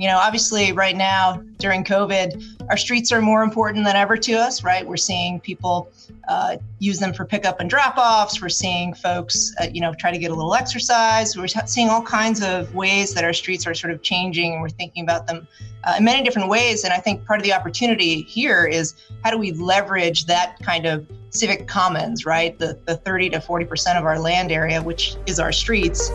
You know, obviously, right now during COVID, our streets are more important than ever to us, right? We're seeing people uh, use them for pickup and drop offs. We're seeing folks, uh, you know, try to get a little exercise. We're seeing all kinds of ways that our streets are sort of changing, and we're thinking about them uh, in many different ways. And I think part of the opportunity here is how do we leverage that kind of civic commons, right? The, the 30 to 40% of our land area, which is our streets.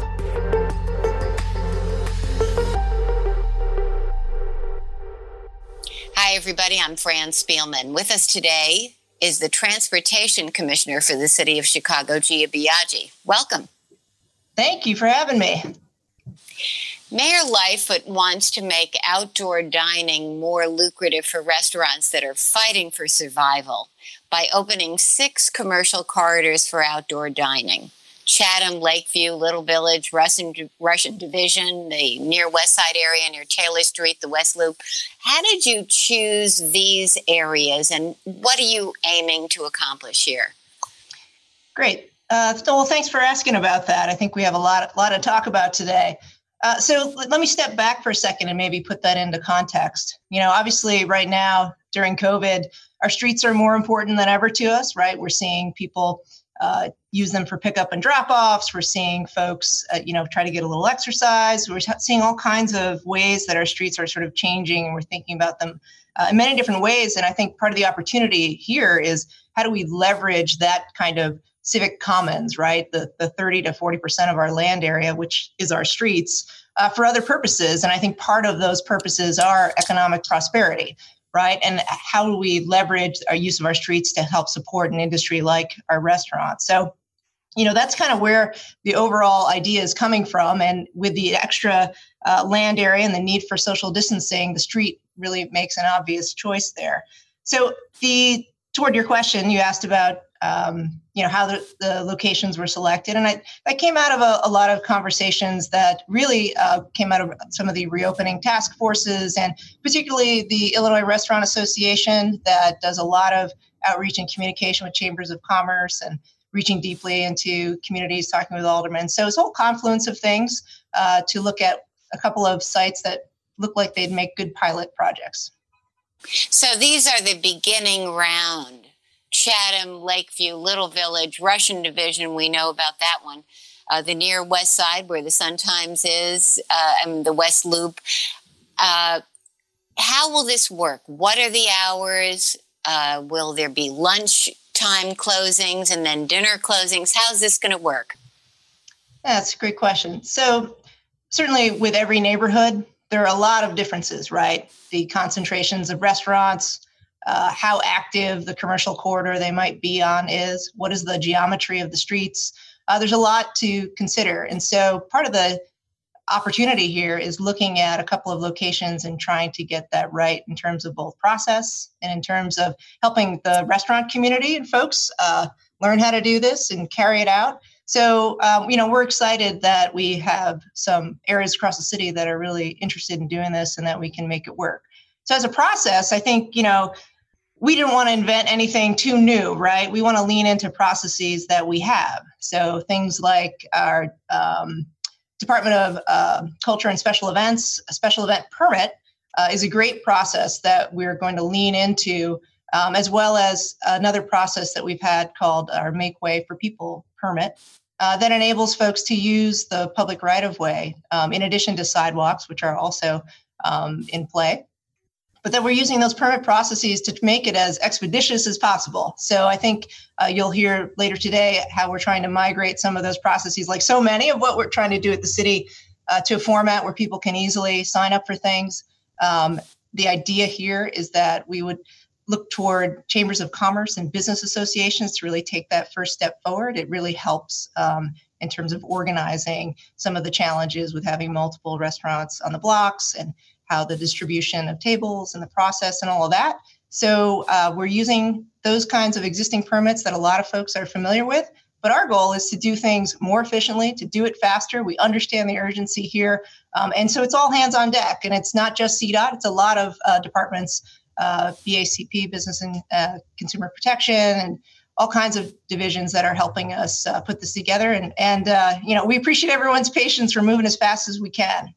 Everybody. I'm Fran Spielman. With us today is the Transportation Commissioner for the City of Chicago, Gia Biagi. Welcome. Thank you for having me. Mayor Lightfoot wants to make outdoor dining more lucrative for restaurants that are fighting for survival by opening six commercial corridors for outdoor dining. Chatham, Lakeview, Little Village, Rush and, Russian Division, the near West Side area near Taylor Street, the West Loop. How did you choose these areas and what are you aiming to accomplish here? Great. Uh, well, thanks for asking about that. I think we have a lot, a lot to talk about today. Uh, so let me step back for a second and maybe put that into context. You know, obviously, right now during COVID, our streets are more important than ever to us, right? We're seeing people uh, use them for pickup and drop offs. We're seeing folks, uh, you know, try to get a little exercise. We're seeing all kinds of ways that our streets are sort of changing, and we're thinking about them uh, in many different ways. And I think part of the opportunity here is how do we leverage that kind of civic commons, right? The, the 30 to 40% of our land area, which is our streets, uh, for other purposes. And I think part of those purposes are economic prosperity right? And how do we leverage our use of our streets to help support an industry like our restaurants? So, you know, that's kind of where the overall idea is coming from. And with the extra uh, land area and the need for social distancing, the street really makes an obvious choice there. So, the toward your question, you asked about um, you know how the, the, locations were selected. And I, that came out of a, a lot of conversations that really uh, came out of some of the reopening task forces and particularly the illinois restaurant association that does a lot of outreach and communication with chambers of commerce and reaching deeply into communities talking with aldermen. So it's a whole confluence of things uh, to look at a couple of sites that look like they'd make good pilot projects. So these are the beginning round Chatham, Lakeview, Little Village, Rush and Division, we know about that one. Uh, the near West Side, where the Sun Times is, uh, and the West Loop. Uh, how will this work? What are the hours? Uh, will there be lunch time closings and then dinner closings? How's this going to work? That's a great question. So, certainly with every neighborhood, there are a lot of differences, right? The concentrations of restaurants, uh, how active the commercial corridor they might be on is, what is the geometry of the streets. Uh, there's a lot to consider. And so part of the opportunity here is looking at a couple of locations and trying to get that right in terms of both process and in terms of helping the restaurant community and folks uh, learn how to do this and carry it out. So, um, you know, we're excited that we have some areas across the city that are really interested in doing this and that we can make it work. So, as a process, I think, you know, we didn't want to invent anything too new, right? We want to lean into processes that we have. So things like our um, Department of uh, Culture and Special Events, a special event permit uh, is a great process that we're going to lean into, um, as well as another process that we've had called our Make Way for People permit. Uh, that enables folks to use the public right of way um, in addition to sidewalks, which are also um, in play but that we're using those permit processes to make it as expeditious as possible. So I think uh, you'll hear later today how we're trying to migrate some of those processes, like so many of what we're trying to do at the city, uh, to a format where people can easily sign up for things. Um, the idea here is that we would look toward chambers of commerce and business associations to really take that first step forward. It really helps um, in terms of organizing some of the challenges with having multiple restaurants on the blocks and how the distribution of tables and the process and all of that. So uh, we're using those kinds of existing permits that a lot of folks are familiar with. But our goal is to do things more efficiently, to do it faster. We understand the urgency here. Um, and so it's all hands on deck. And it's not just CDOT, it's a lot of uh, departments, uh, BACP, Business and uh, Consumer Protection, and all kinds of divisions that are helping us uh, put this together. And, and uh, you know, we appreciate everyone's patience for moving as fast as we can.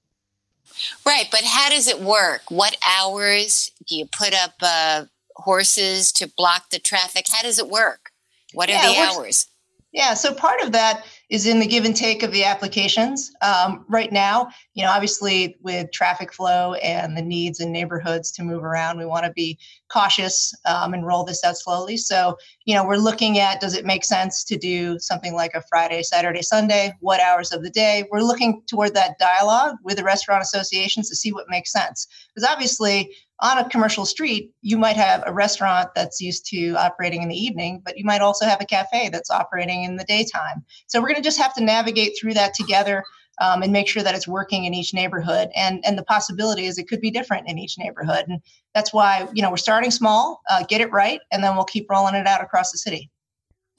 Right, but how does it work? What hours do you put up uh, horses to block the traffic? How does it work? What are yeah, the hours? Yeah, so part of that is in the give and take of the applications. Um, right now, you know, obviously with traffic flow and the needs in neighborhoods to move around, we want to be cautious um, and roll this out slowly. So, you know, we're looking at does it make sense to do something like a Friday, Saturday, Sunday? What hours of the day? We're looking toward that dialogue with the restaurant associations to see what makes sense. Because obviously, on a commercial street, you might have a restaurant that's used to operating in the evening, but you might also have a cafe that's operating in the daytime. So we're going to just have to navigate through that together um, and make sure that it's working in each neighborhood. And and the possibility is it could be different in each neighborhood, and that's why you know we're starting small, uh, get it right, and then we'll keep rolling it out across the city.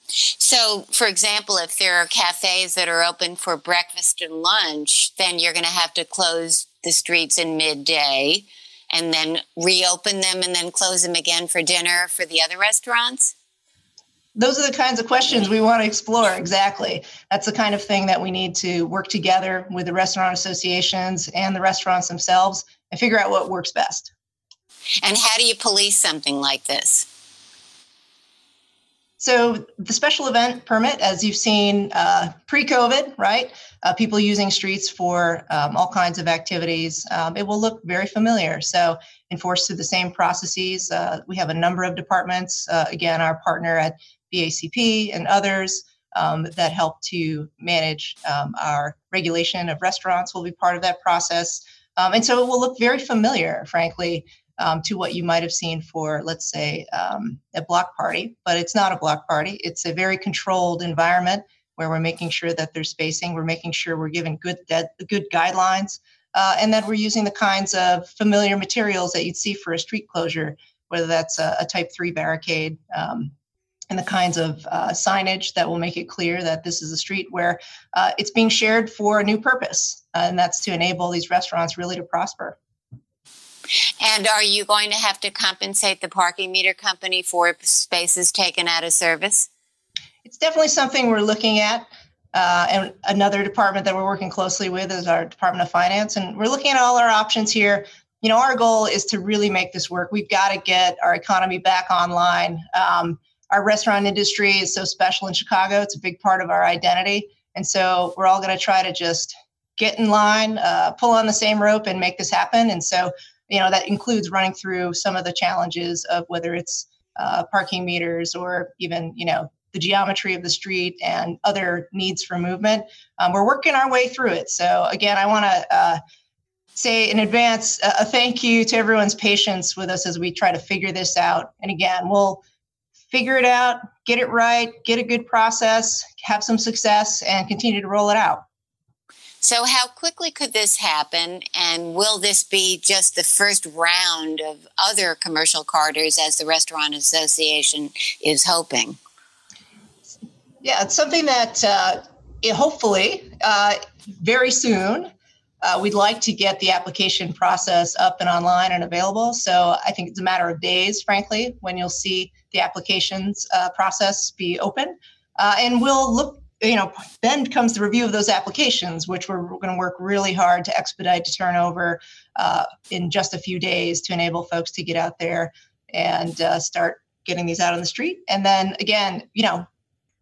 So, for example, if there are cafes that are open for breakfast and lunch, then you're going to have to close the streets in midday and then reopen them and then close them again for dinner for the other restaurants? Those are the kinds of questions we want to explore. Exactly. That's the kind of thing that we need to work together with the restaurant associations and the restaurants themselves and figure out what works best. And how do you police something like this? So the special event permit, as you've seen uh, pre-COVID, right? Uh, people using streets for um, all kinds of activities. Um, it will look very familiar. So enforced through the same processes. Uh, we have a number of departments. Uh, again, our partner at BACP and others um, that help to manage um, our regulation of restaurants will be part of that process. Um, and so it will look very familiar, frankly, um, to what you might have seen for, let's say, um, a block party, but it's not a block party. It's a very controlled environment where we're making sure that there's spacing, we're making sure we're given good good guidelines, uh, and that we're using the kinds of familiar materials that you'd see for a street closure, whether that's a, a Type Three barricade. Um, and the kinds of uh, signage that will make it clear that this is a street where uh, it's being shared for a new purpose, and that's to enable these restaurants really to prosper. And are you going to have to compensate the parking meter company for spaces taken out of service? It's definitely something we're looking at. Uh, and another department that we're working closely with is our Department of Finance. And we're looking at all our options here. You know, our goal is to really make this work. We've got to get our economy back online. Um, our restaurant industry is so special in Chicago, it's a big part of our identity. And so we're all going to try to just get in line, uh, pull on the same rope, and make this happen. And so you know that includes running through some of the challenges of whether it's uh, parking meters or even you know the geometry of the street and other needs for movement. Um, we're working our way through it. So again i want to uh, say in advance a thank you to everyone's patience with us as we try to figure this out. And again we'll figure it out get it right get a good process have some success and continue to roll it out so, how quickly could this happen? And will this be just the first round of other commercial corridors as the Restaurant Association is hoping? Yeah, it's something that uh, hopefully uh, very soon uh, we'd like to get the application process up and online and available. So, I think it's a matter of days, frankly, when you'll see the applications uh, process be open. Uh, and we'll look you know, then comes the review of those applications, which we're, going to work really hard to expedite to turn over uh, in just a few days to enable folks to get out there and uh, start getting these out on the street. And then again, you know,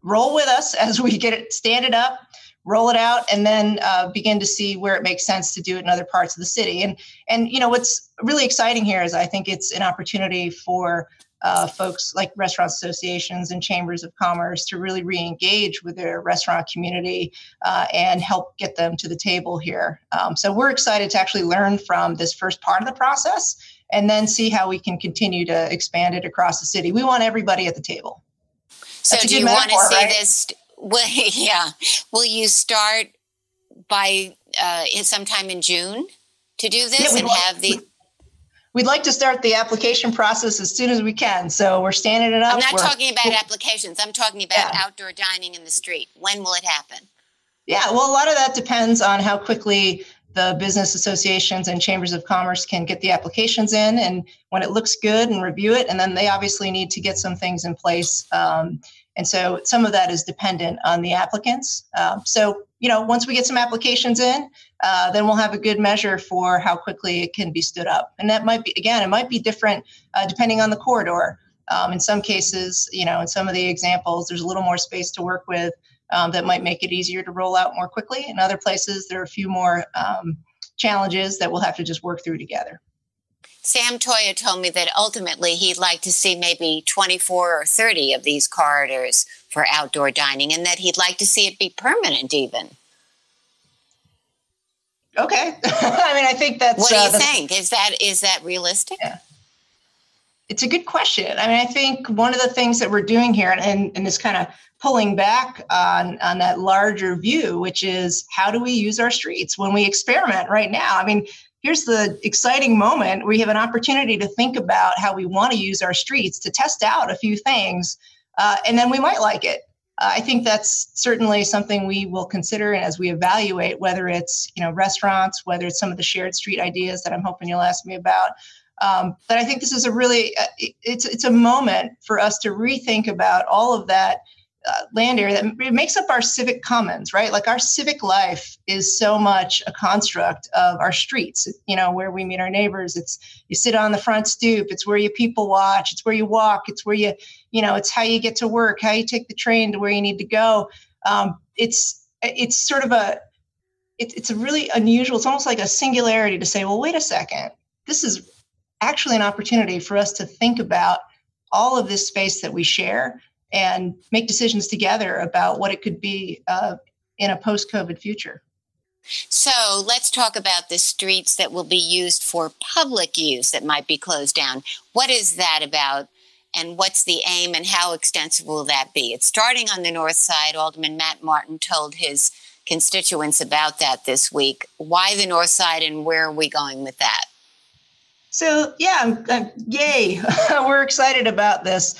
roll with us as we get it, stand it up, roll it out, and then uh, begin to see where it makes sense to do it in other parts of the city. And and you know, what's really exciting here is I think it's an opportunity for uh, folks like restaurant associations and chambers of commerce to really re-engage with their restaurant community uh, and help get them to the table here. Um, so we're excited to actually learn from this first part of the process and then see how we can continue to expand it across the city. We want everybody at the table. So, do you want to see right? this? Well, yeah. Will you start by uh, sometime in June to do this yeah, and have the? We'd like to start the application process as soon as we can. So we're standing it up. I'm not we're, talking about applications. I'm talking about yeah. outdoor dining in the street. When will it happen? Yeah, well, a lot of that depends on how quickly the business associations and chambers of commerce can get the applications in and when it looks good and review it and then they obviously need to get some things in place um, and so some of that is dependent on the applicants um, so you know once we get some applications in uh, then we'll have a good measure for how quickly it can be stood up and that might be again it might be different uh, depending on the corridor um, in some cases you know in some of the examples there's a little more space to work with um, that might make it easier to roll out more quickly. In other places, there are a few more um, challenges that we'll have to just work through together. Sam Toia told me that ultimately he'd like to see maybe 24 or 30 of these corridors for outdoor dining and that he'd like to see it be permanent even. Okay. I mean, I think that's. What do you uh, think? Is that is that realistic? Yeah. It's a good question. I mean, I think one of the things that we're doing here, and, and is kind of pulling back on, on that larger view, which is how do we use our streets when we experiment right now? I mean, here's the exciting moment. We have an opportunity to think about how we want to use our streets to test out a few things, uh, and then we might like it. Uh, I think that's certainly something we will consider as we evaluate whether it's you know restaurants, whether it's some of the shared street ideas that I'm hoping you'll ask me about. Um, but I think this is a really uh, it's it's a moment for us to rethink about all of that land area that makes up our civic commons, right? Like our civic life is so much a construct of our streets, you know, where we meet our neighbors. It's you sit on the front stoop, it's where you people watch, it's where you walk, it's where you, you know, it's how you get to work, how you take the train to where you need to go. Um, it's it's sort of a it, it's a really unusual, it's almost like a singularity to say, well, wait a second, this is actually an opportunity for us to think about all of this space that we share and make decisions together about what it could be uh, in a post COVID future. So let's talk about the streets that will be used for public use that might be closed down. What is that about? And what's the aim and how extensive will that be? It's starting on the north side. Alderman Matt Martin told his constituents about that this week. Why the north side and where are we going with that? So, yeah, yay. We're excited about this.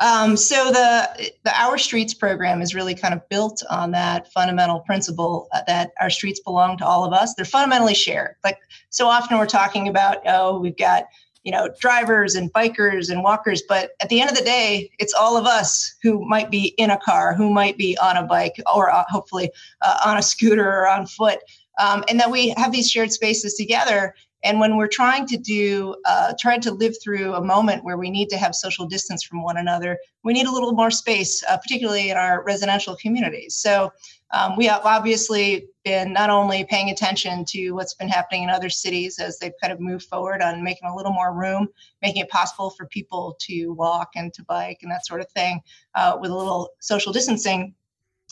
Um, so the the Our Streets program is really kind of built on that fundamental principle uh, that our streets belong to all of us. They're fundamentally shared. Like so often we're talking about, oh, we've got you know drivers and bikers and walkers, but at the end of the day, it's all of us who might be in a car, who might be on a bike, or uh, hopefully uh, on a scooter or on foot, um, and that we have these shared spaces together and when we're trying to do, uh, trying to live through a moment where we need to have social distance from one another, we need a little more space, uh, particularly in our residential communities. So um, we have obviously been not only paying attention to what's been happening in other cities as they've kind of moved forward on making a little more room, making it possible for people to walk and to bike and that sort of thing uh, with a little social distancing.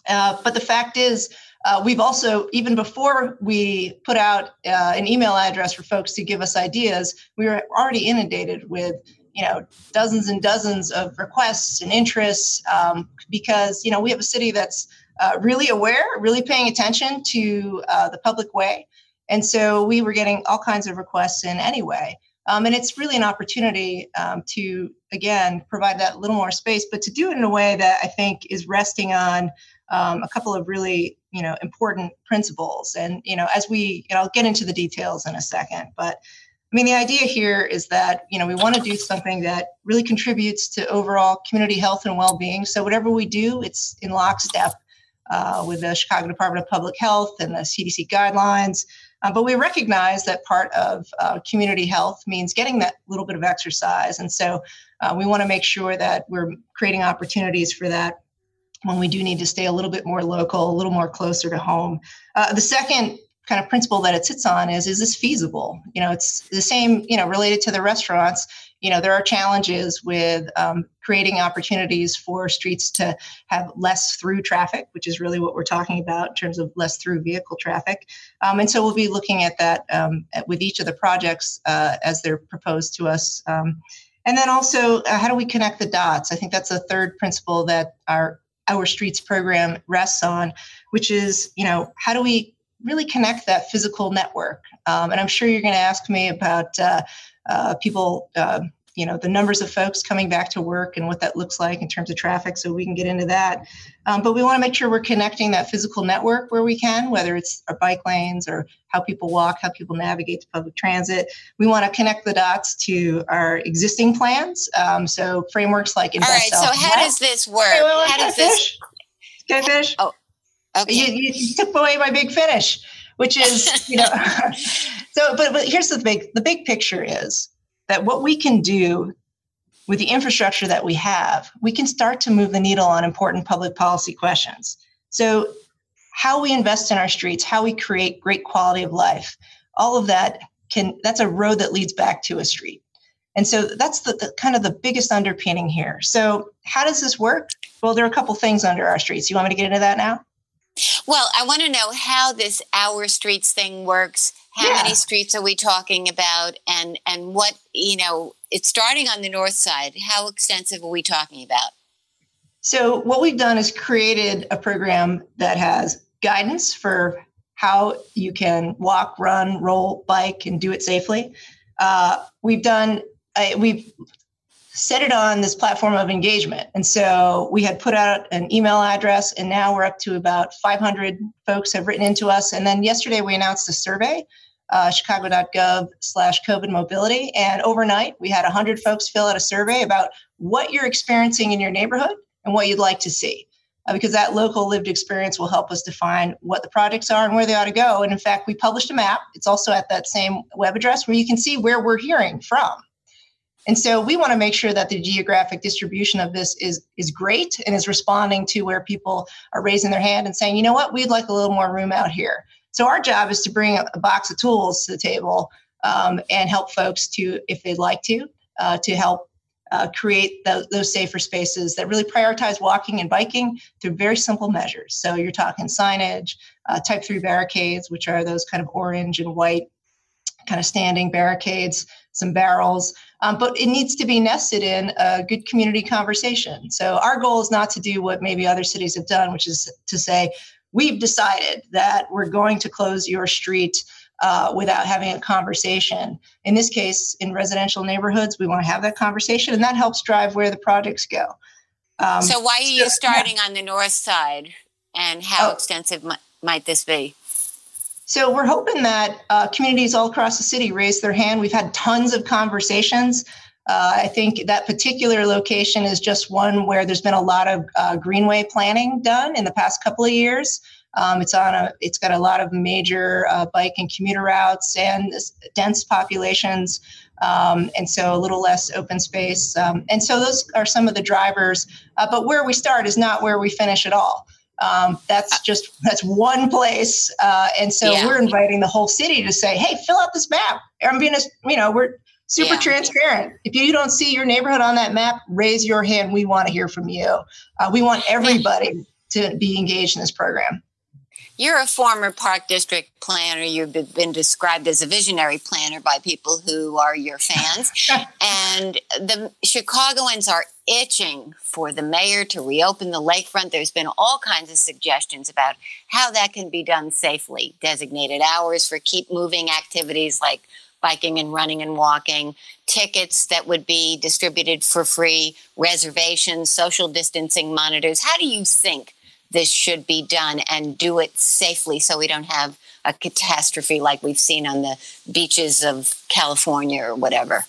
Uh, but the fact is, uh, we've also, even before we put out uh, an email address for folks to give us ideas, we were already inundated with you know dozens and dozens of requests and interests um, because you know we have a city that's uh, really aware, really paying attention to uh, the public way, and so we were getting all kinds of requests in anyway. Um, and it's really an opportunity um, to again provide that little more space, but to do it in a way that I think is resting on um, a couple of really you know important principles. And you know as we you know i'll get into the details in a second but i mean the idea here is that you know we want to do something that really contributes to overall community health and well-being. So whatever we do it's in lockstep uh, with the chicago department of public health and the cdc guidelines. Uh, but we recognize that part of uh, community health means getting that little bit of exercise. And so uh, we want to make sure that we're creating opportunities for that when we do need to stay a little bit more local, a little more closer to home. Uh, the second kind of principle that it sits on is is this feasible? You know, it's the same, you know, related to the restaurants. you know there are challenges with um, creating opportunities for streets to have less through traffic, which is really what we're talking about in terms of less through vehicle traffic. Um, and so we'll be looking at that um, at, with each of the projects uh, as they're proposed to us. Um, and then also, uh, how do we connect the dots? I think that's a third principle that our our streets program rests on, which is you know how do we really connect that physical network? Um, and I'm sure you're going to ask me about uh, uh, people uh, you know the numbers of folks coming back to work and what that looks like in terms of traffic so we can get into that. Um, but we want to make sure we're connecting that physical network where we can whether it's our bike lanes or how people walk how people navigate to public transit. We want to connect the dots to our existing plans um, so frameworks like all right so how does this work? Hey, wait, wait, how does this can I finish? Oh, okay. You, you took away my big finish, which is, you know, so, but, but here's the big, the big picture is that what we can do with the infrastructure that we have, we can start to move the needle on important public policy questions. So, how we invest in our streets, how we create great quality of life, all of that can, that's a road that leads back to a street. And so that's the, the, kind of the biggest underpinning here. So how does this work? Well, there are a couple things under our streets. You want me to get into that now? Well, I want to know how this our streets thing works. How yeah. many streets are we talking about? And and what you know it's starting on the north side. How extensive are we talking about? So what we've done is created a program that has guidance for how you can walk run roll bike and do it safely. Uh, we've done uh, we've set it on this platform of engagement. And so we had put out an email address, and now we're up to about 500 folks have written into us. And then yesterday we announced a survey, uh, chicago.gov slash COVID mobility. And overnight we had 100 folks fill out a survey about what you're experiencing in your neighborhood and what you'd like to see. Uh, because that local lived experience will help us define what the projects are and where they ought to go. And in fact, we published a map. It's also at that same web address where you can see where we're hearing from. And so we want to make sure that the geographic distribution of this is is great and is responding to where people are raising their hand and saying, you know what, we'd like a little more room out here. So our job is to bring a, box of tools to the table um, and help folks to, if they'd like to, uh, to help uh, create those, those safer spaces that really prioritize walking and biking through very simple measures. So you're talking signage, uh, type three barricades, which are those kind of orange and white kind of standing barricades, some barrels, um, but it needs to be nested in a good community conversation. So our goal is not to do what maybe other cities have done, which is to say, we've decided that we're going to close your street uh, without having a conversation. In this case, in residential neighborhoods, we want to have that conversation, and that helps drive where the projects go. Um, so, why are you so, starting yeah. on the north side, and how oh. extensive might, might this be? So we're hoping that uh, communities all across the city raise their hand. We've had tons of conversations. Uh, I think that particular location is just one where there's been a lot of uh, greenway planning done in the past couple of years. Um, it's on a, it's got a lot of major uh, bike and commuter routes and dense populations, um, and so a little less open space. Um, and so those are some of the drivers. Uh, but where we start is not where we finish at all. Um, that's just that's one place, uh, and so yeah. we're inviting the whole city to say, "Hey, fill out this map." I'm being, a, you know, we're super yeah. transparent. If you don't see your neighborhood on that map, raise your hand. We want to hear from you. Uh, we want everybody to be engaged in this program. You're a former park district planner. You've been described as a visionary planner by people who are your fans. and the Chicagoans are itching for the mayor to reopen the lakefront. There's been all kinds of suggestions about how that can be done safely. Designated hours for keep moving activities like biking and running and walking, tickets that would be distributed for free, reservations, social distancing monitors. How do you think this should be done and do it safely so we don't have a catastrophe like we've seen on the beaches of California or whatever.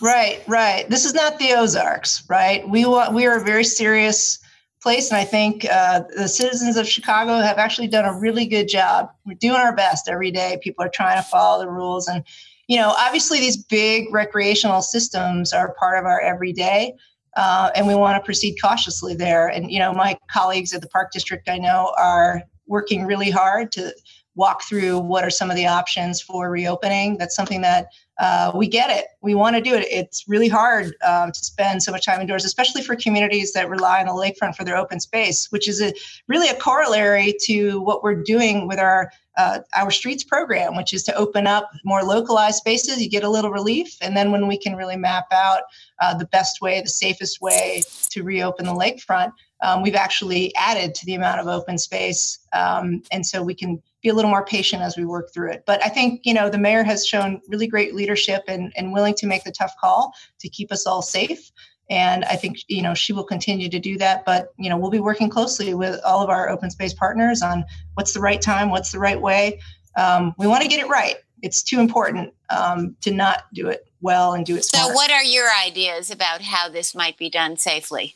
Right, right. This is not the Ozarks, right? We want we are a very serious place, and I think uh, the citizens of Chicago have actually done a really good job. We're doing our best every day. People are trying to follow the rules, and you know, obviously, these big recreational systems are part of our everyday uh, and we want to proceed cautiously there. And you know, my colleagues at the Park District, I know, are working really hard to walk through what are some of the options for reopening. That's something that uh, we get it. We want to do it. It's really hard um, to spend so much time indoors, especially for communities that rely on the lakefront for their open space, which is a, really a corollary to what we're doing with our uh, our streets program, which is to open up more localized spaces. You get a little relief, and then when we can really map out uh, the best way, the safest way to reopen the lakefront, um, we've actually added to the amount of open space, um, and so we can be a little more patient as we work through it. But I think you know the mayor has shown really great leadership and, and willing to make the tough call to keep us all safe. And I think you know she will continue to do that. But you know we'll be working closely with all of our open space partners on what's the right time, what's the right way. Um, we want to get it right. It's too important um, to not do it well and do it. So, what are your ideas about how this might be done safely?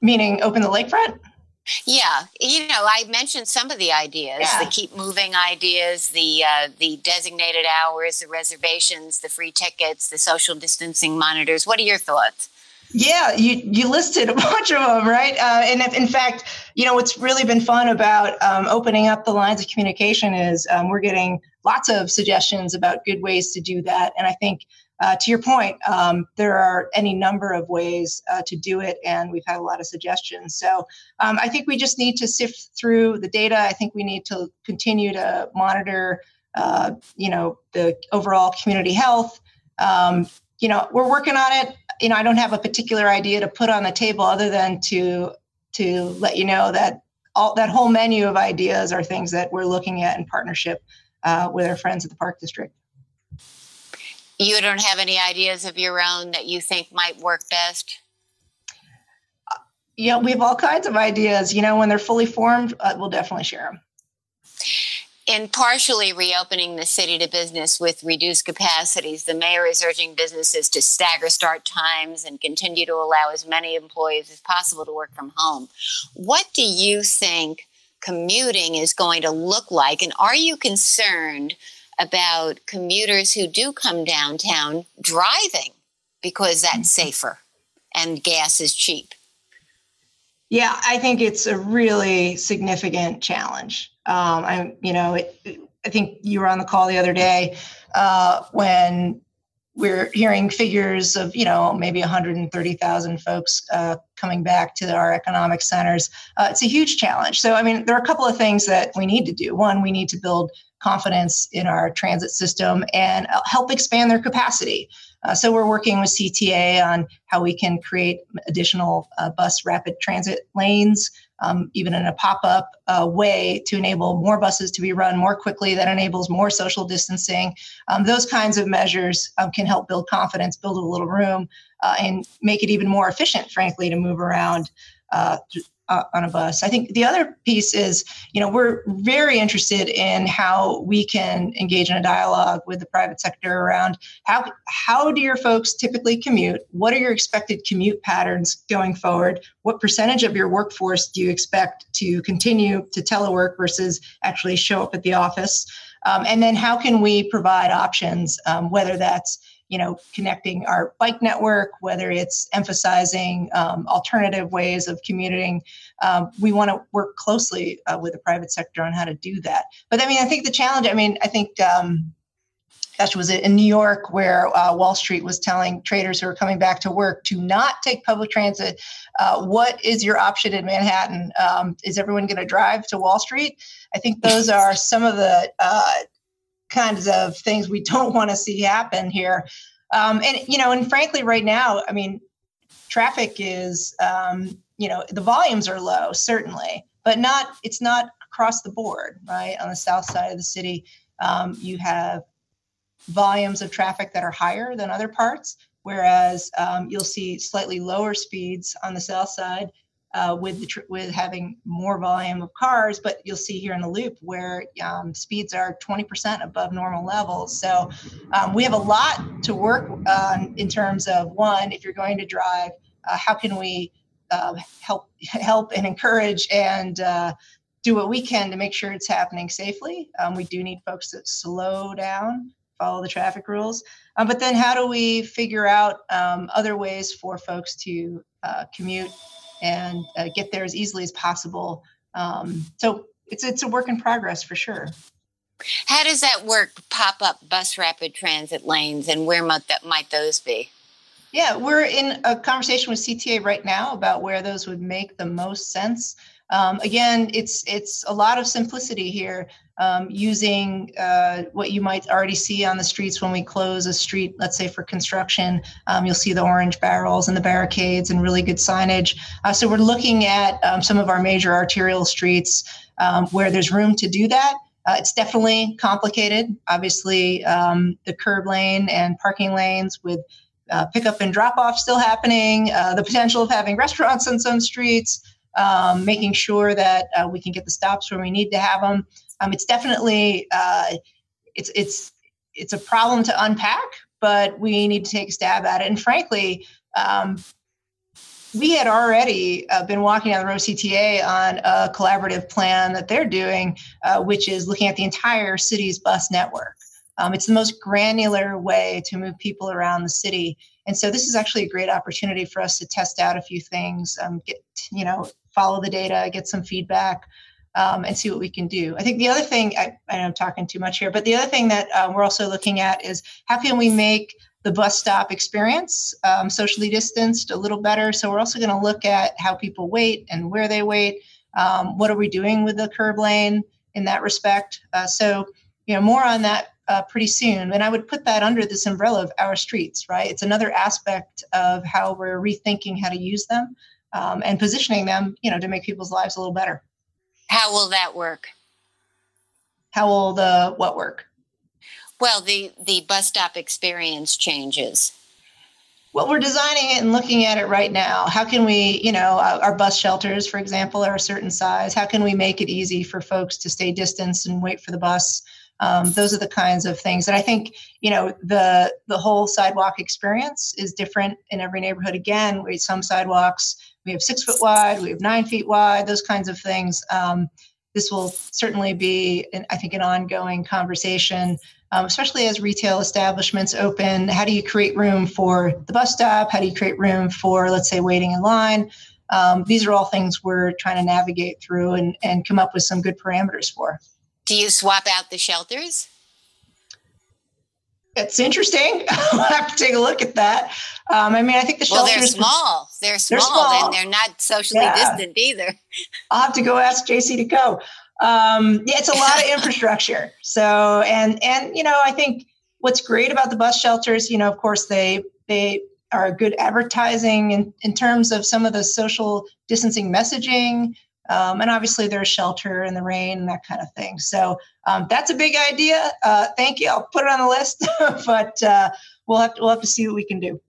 Meaning, open the lakefront. Yeah, you know, I mentioned some of the ideas, yeah. the keep moving ideas, the uh, the designated hours, the reservations, the free tickets, the social distancing monitors. What are your thoughts? Yeah, you you listed a bunch of them, right? Uh, and if, in fact, you know, what's really been fun about um, opening up the lines of communication is um, we're getting lots of suggestions about good ways to do that, and I think uh, to your point, um, there are any number of ways uh, to do it, and we've had a lot of suggestions. So um, I think we just need to sift through the data. I think we need to continue to monitor, uh, you know, the overall community health. Um, you know, we're working on it. You know, I don't have a particular idea to put on the table other than to to let you know that all that whole menu of ideas are things that we're looking at in partnership uh, with our friends at the Park District you don't have any ideas of your own that you think might work best? Yeah, we have all kinds of ideas. You know, when they're fully formed, uh, we'll definitely share them. In partially reopening the city to business with reduced capacities, the mayor is urging businesses to stagger start times and continue to allow as many employees as possible to work from home. What do you think commuting is going to look like? And are you concerned about commuters who do come downtown driving because that's mm-hmm. safer and gas is cheap. Yeah, I think it's a really significant challenge. Um, I, you know, it, I think you were on the call the other day uh, when we're hearing figures of, you know, maybe 130,000 folks uh, coming back to our economic centers. Uh, it's a huge challenge. So, I mean, there are a couple of things that we need to do. One, we need to build confidence in our transit system and uh, help expand their capacity. Uh, so we're working with CTA on how we can create additional uh, bus rapid transit lanes, um, even in a pop-up uh, way to enable more buses to be run more quickly. That enables more social distancing. Um, those kinds of measures um, can help build confidence, build a little room, uh, and make it even more efficient, frankly, to move around uh, on a bus. I think the other piece is, you know, we're very interested in how we can engage in a dialogue with the private sector around how how do your folks typically commute? What are your expected commute patterns going forward? What percentage of your workforce do you expect to continue to telework versus actually show up at the office? Um, and then how can we provide options, um, whether that's you know, connecting our bike network, whether it's emphasizing um, alternative ways of commuting. Um, we want to work closely uh, with the private sector on how to do that. But I mean, I think the challenge, I mean, I think, um, gosh, was it in New York where uh, Wall Street was telling traders who are coming back to work to not take public transit? Uh, what is your option in Manhattan? Um, is everyone going to drive to Wall Street? I think those are some of the uh, kinds of things we don't want to see happen here. Um, and you know, and frankly, right now, I mean, traffic is, um, you know, the volumes are low, certainly, but not. It's not across the board, right? On the south side of the city, um, you have volumes of traffic that are higher than other parts, whereas um, you'll see slightly lower speeds on the south side uh, with the tr- with having more volume of cars, but you'll see here in the loop where um, speeds are 20% above normal levels. So um, we have a lot to work on in terms of one, if you're going to drive, uh, how can we uh, help help and encourage and uh, do what we can to make sure it's happening safely. Um, we do need folks to slow down, follow the traffic rules. Um, but then, how do we figure out um, other ways for folks to uh, commute and uh, get there as easily as possible. Um, so it's it's a work in progress for sure. How does that work? Pop up bus rapid transit lanes, and where might that might those be? Yeah, we're in a conversation with CTA right now about where those would make the most sense. Um, again, it's it's a lot of simplicity here, um, using uh, what you might already see on the streets when we close a street, let's say for construction. Um, you'll see the orange barrels and the barricades and really good signage. Uh, so we're looking at um, some of our major arterial streets um, where there's room to do that. Uh, it's definitely complicated. Obviously, um, the curb lane and parking lanes with uh, pickup and drop off still happening, uh, the potential of having restaurants on some streets, um, making sure that uh, we can get the stops where we need to have them. Um, it's definitely uh, it's it's it's a problem to unpack, but we need to take a stab at it. And frankly, um, we had already uh, been walking down the road CTA on a collaborative plan that they're doing, uh, which is looking at the entire city's bus network. Um, it's the most granular way to move people around the city. And so this is actually a great opportunity for us to test out a few things, um, get, you know, follow the data, get some feedback, um, and see what we can do. I think the other thing, I, I know I'm talking too much here, but the other thing that uh, we're also looking at is how can we make the bus stop experience um, socially distanced a little better. So we're also going to look at how people wait and where they wait. Um, what are we doing with the curb lane in that respect? Uh, so, you know, more on that uh, pretty soon. And I would put that under this umbrella of our streets, right? It's another aspect of how we're rethinking how to use them um, and positioning them, you know, to make people's lives a little better. How will that work? How will the what work? Well, the the bus stop experience changes. Well, we're designing it and looking at it right now. How can we, you know, our bus shelters, for example, are a certain size. How can we make it easy for folks to stay distanced and wait for the bus? Um, those are the kinds of things that I think you know the the whole sidewalk experience is different in every neighborhood. Again, we some sidewalks we have six foot wide, we have nine feet wide, those kinds of things. Um, this will certainly be, an, I think, an ongoing conversation, um, especially as retail establishments open. How do you create room for the bus stop? How do you create room for, let's say, waiting in line? Um, these are all things we're trying to navigate through and, and come up with some good parameters for. Do you swap out the shelters? It's interesting. I'll have to take a look at that. Um, I mean, I think the shelters. Well, they're small. They're small, they're small. and they're not socially yeah. distant either. I'll have to go ask JCDecaux. Um, yeah, it's a lot of infrastructure. So, and and you know, I think what's great about the bus shelters, you know, of course, they they are good advertising in, in terms of some of the social distancing messaging. Um, and obviously there's shelter in the rain and that kind of thing. So um, that's a big idea. Uh, thank you. I'll put it on the list, but uh, we'll have to, we'll have to see what we can do.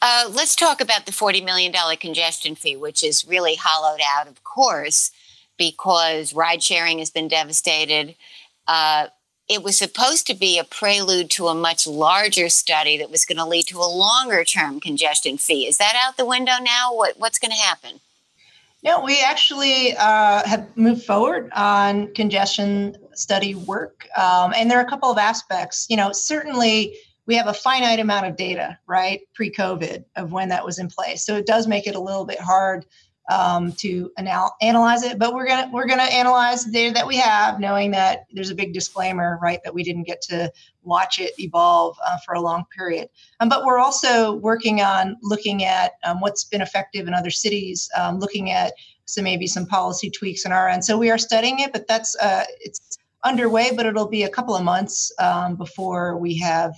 Uh, let's talk about the $40 million congestion fee, which is really hollowed out, of course, because ride sharing has been devastated. Uh, it was supposed to be a prelude to a much larger study that was going to lead to a longer term congestion fee. Is that out the window now? What, what's going to happen? No, we actually uh, have moved forward on congestion study work. Um, and there are a couple of aspects. You know, certainly we have a finite amount of data, right, pre COVID of when that was in place. So it does make it a little bit hard um, to anal- analyze it. But we're gonna we're gonna analyze the data that we have, knowing that there's a big disclaimer, right, that we didn't get to watch it evolve uh, for a long period. Um, but we're also working on looking at um, what's been effective in other cities, um, looking at some maybe some policy tweaks on our end. So we are studying it, but that's uh, it's underway. But it'll be a couple of months um, before we have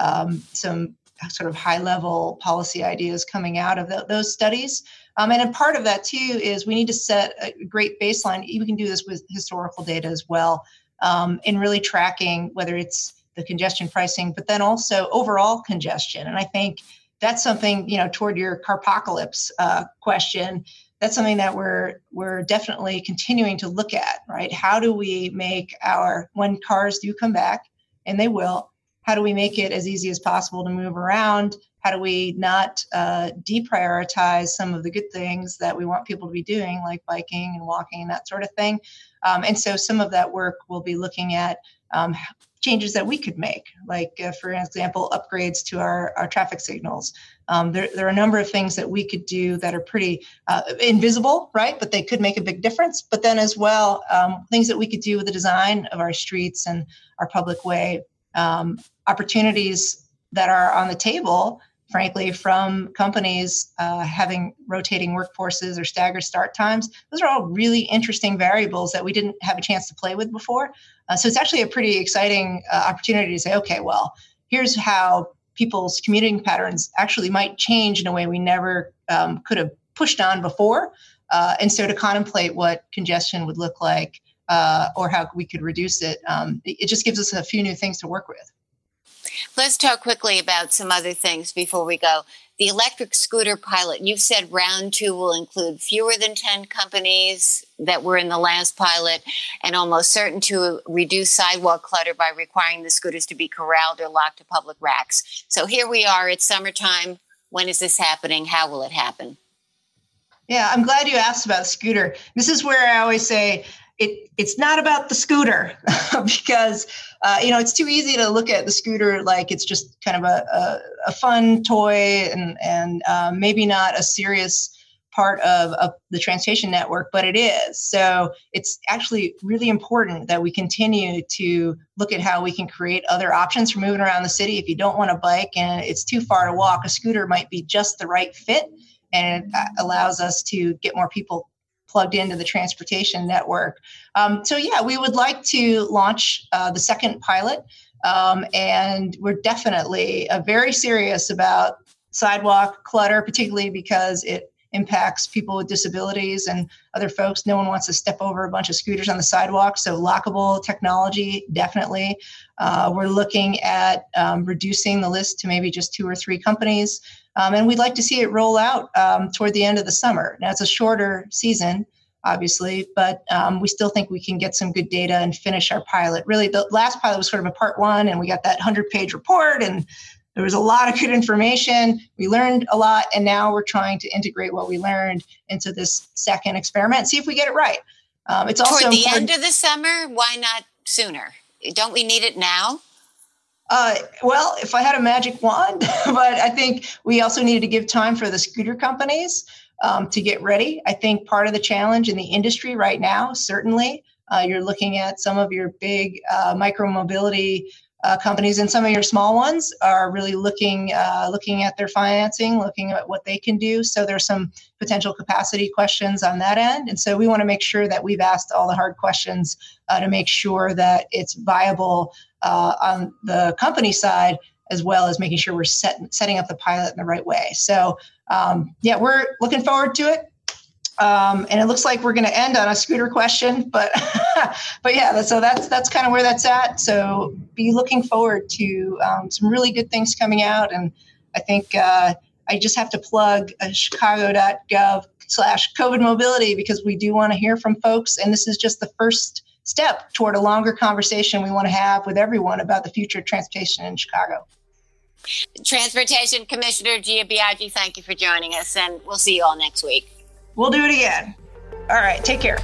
um, some sort of high level policy ideas coming out of the, those studies. Um, and a part of that too is we need to set a great baseline. We can do this with historical data as well, um, in really tracking whether it's the congestion pricing, but then also overall congestion. And I think that's something you know toward your carpocalypse uh, question. That's something that we're we're definitely continuing to look at. Right? How do we make our when cars do come back, and they will, how do we make it as easy as possible to move around how do we not uh, deprioritize some of the good things that we want people to be doing like biking and walking and that sort of thing um, and so some of that work we'll be looking at um, changes that we could make like uh, for example upgrades to our, our traffic signals Um, there, there, are a number of things that we could do that are pretty uh, invisible, right? But they could make a big difference. But then, as well, um, things that we could do with the design of our streets and our public way, um, opportunities that are on the table, frankly, from companies uh, having rotating workforces or staggered start times. Those are all really interesting variables that we didn't have a chance to play with before. Uh, so it's actually a pretty exciting uh, opportunity to say, okay, well, here's how people's commuting patterns actually might change in a way we never um, could have pushed on before. Uh, and so to contemplate what congestion would look like uh, or how we could reduce it, um, it, it just gives us a few new things to work with. Let's talk quickly about some other things before we go. The electric scooter pilot, you've said round two will include fewer than 10 companies that were in the last pilot and almost certain to reduce sidewalk clutter by requiring the scooters to be corralled or locked to public racks. So here we are, it's summertime. When is this happening? How will it happen? Yeah, I'm glad you asked about scooter. This is where I always say it it's not about the scooter because uh, you know it's too easy to look at the scooter like it's just kind of a, a, a fun toy and and uh, maybe not a serious part of, of the transportation network but it is. So it's actually really important that we continue to look at how we can create other options for moving around the city. If you don't want a bike and it's too far to walk a scooter might be just the right fit and it uh, allows us to get more people plugged into the transportation network. Um, so, yeah, we would like to launch uh, the second pilot. Um, and we're definitely uh, very serious about sidewalk clutter, particularly because it impacts people with disabilities and other folks. No one wants to step over a bunch of scooters on the sidewalk. So, lockable technology, definitely. Uh, we're looking at um, reducing the list to maybe just two or three companies. Um, and we'd like to see it roll out um, toward the end of the summer. Now, it's a shorter season, obviously, but um, we still think we can get some good data and finish our pilot. Really, the last pilot was sort of a part one, and we got that 100 page report, and there was a lot of good information. We learned a lot, and now we're trying to integrate what we learned into this second experiment, see if we get it right. Um, it's also toward the important- end of the summer. Why not sooner? Don't we need it now? Uh, well, if I had a magic wand, but I think we also needed to give time for the scooter companies um, to get ready. I think part of the challenge in the industry right now, certainly, uh, you're looking at some of your big uh, micro mobility uh, companies and some of your small ones are really looking uh, looking at their financing, looking at what they can do. So there's some potential capacity questions on that end, and so we want to make sure that we've asked all the hard questions uh, to make sure that it's viable uh, on the company side as well as making sure we're set, setting up the pilot in the right way. So um, yeah, we're looking forward to it. Um, and it looks like we're going to end on a scooter question, but but yeah, so that's that's kind of where that's at. So be looking forward to um, some really good things coming out, and I think uh, I just have to plug uh, chicago.gov slash COVID mobility because we do want to hear from folks, and this is just the first step toward a longer conversation we want to have with everyone about the future of transportation in Chicago. Transportation Commissioner Gia Biagi, thank you for joining us, and we'll see you all next week. We'll do it again. All right, take care.